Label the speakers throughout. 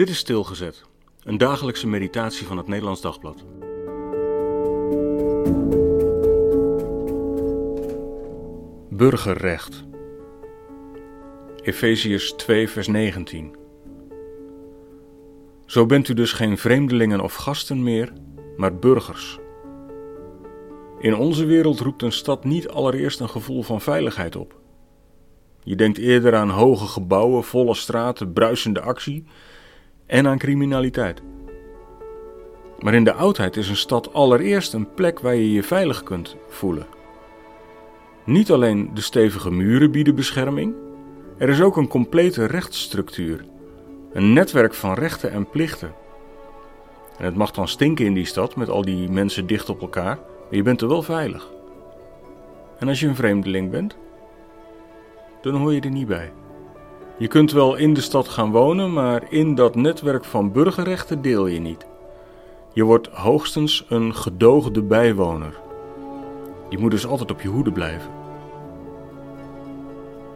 Speaker 1: Dit is Stilgezet, een dagelijkse meditatie van het Nederlands Dagblad. Burgerrecht. Efeziërs 2, vers 19. Zo bent u dus geen vreemdelingen of gasten meer, maar burgers. In onze wereld roept een stad niet allereerst een gevoel van veiligheid op. Je denkt eerder aan hoge gebouwen, volle straten, bruisende actie en aan criminaliteit. Maar in de oudheid is een stad allereerst een plek waar je je veilig kunt voelen. Niet alleen de stevige muren bieden bescherming, er is ook een complete rechtsstructuur, een netwerk van rechten en plichten. En het mag dan stinken in die stad met al die mensen dicht op elkaar, maar je bent er wel veilig. En als je een vreemdeling bent, dan hoor je er niet bij. Je kunt wel in de stad gaan wonen, maar in dat netwerk van burgerrechten deel je niet. Je wordt hoogstens een gedoogde bijwoner. Je moet dus altijd op je hoede blijven.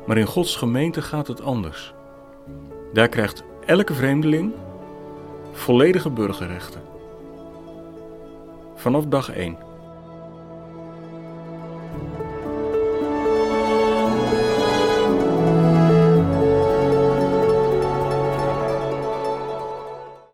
Speaker 1: Maar in Gods gemeente gaat het anders. Daar krijgt elke vreemdeling volledige burgerrechten. Vanaf dag 1.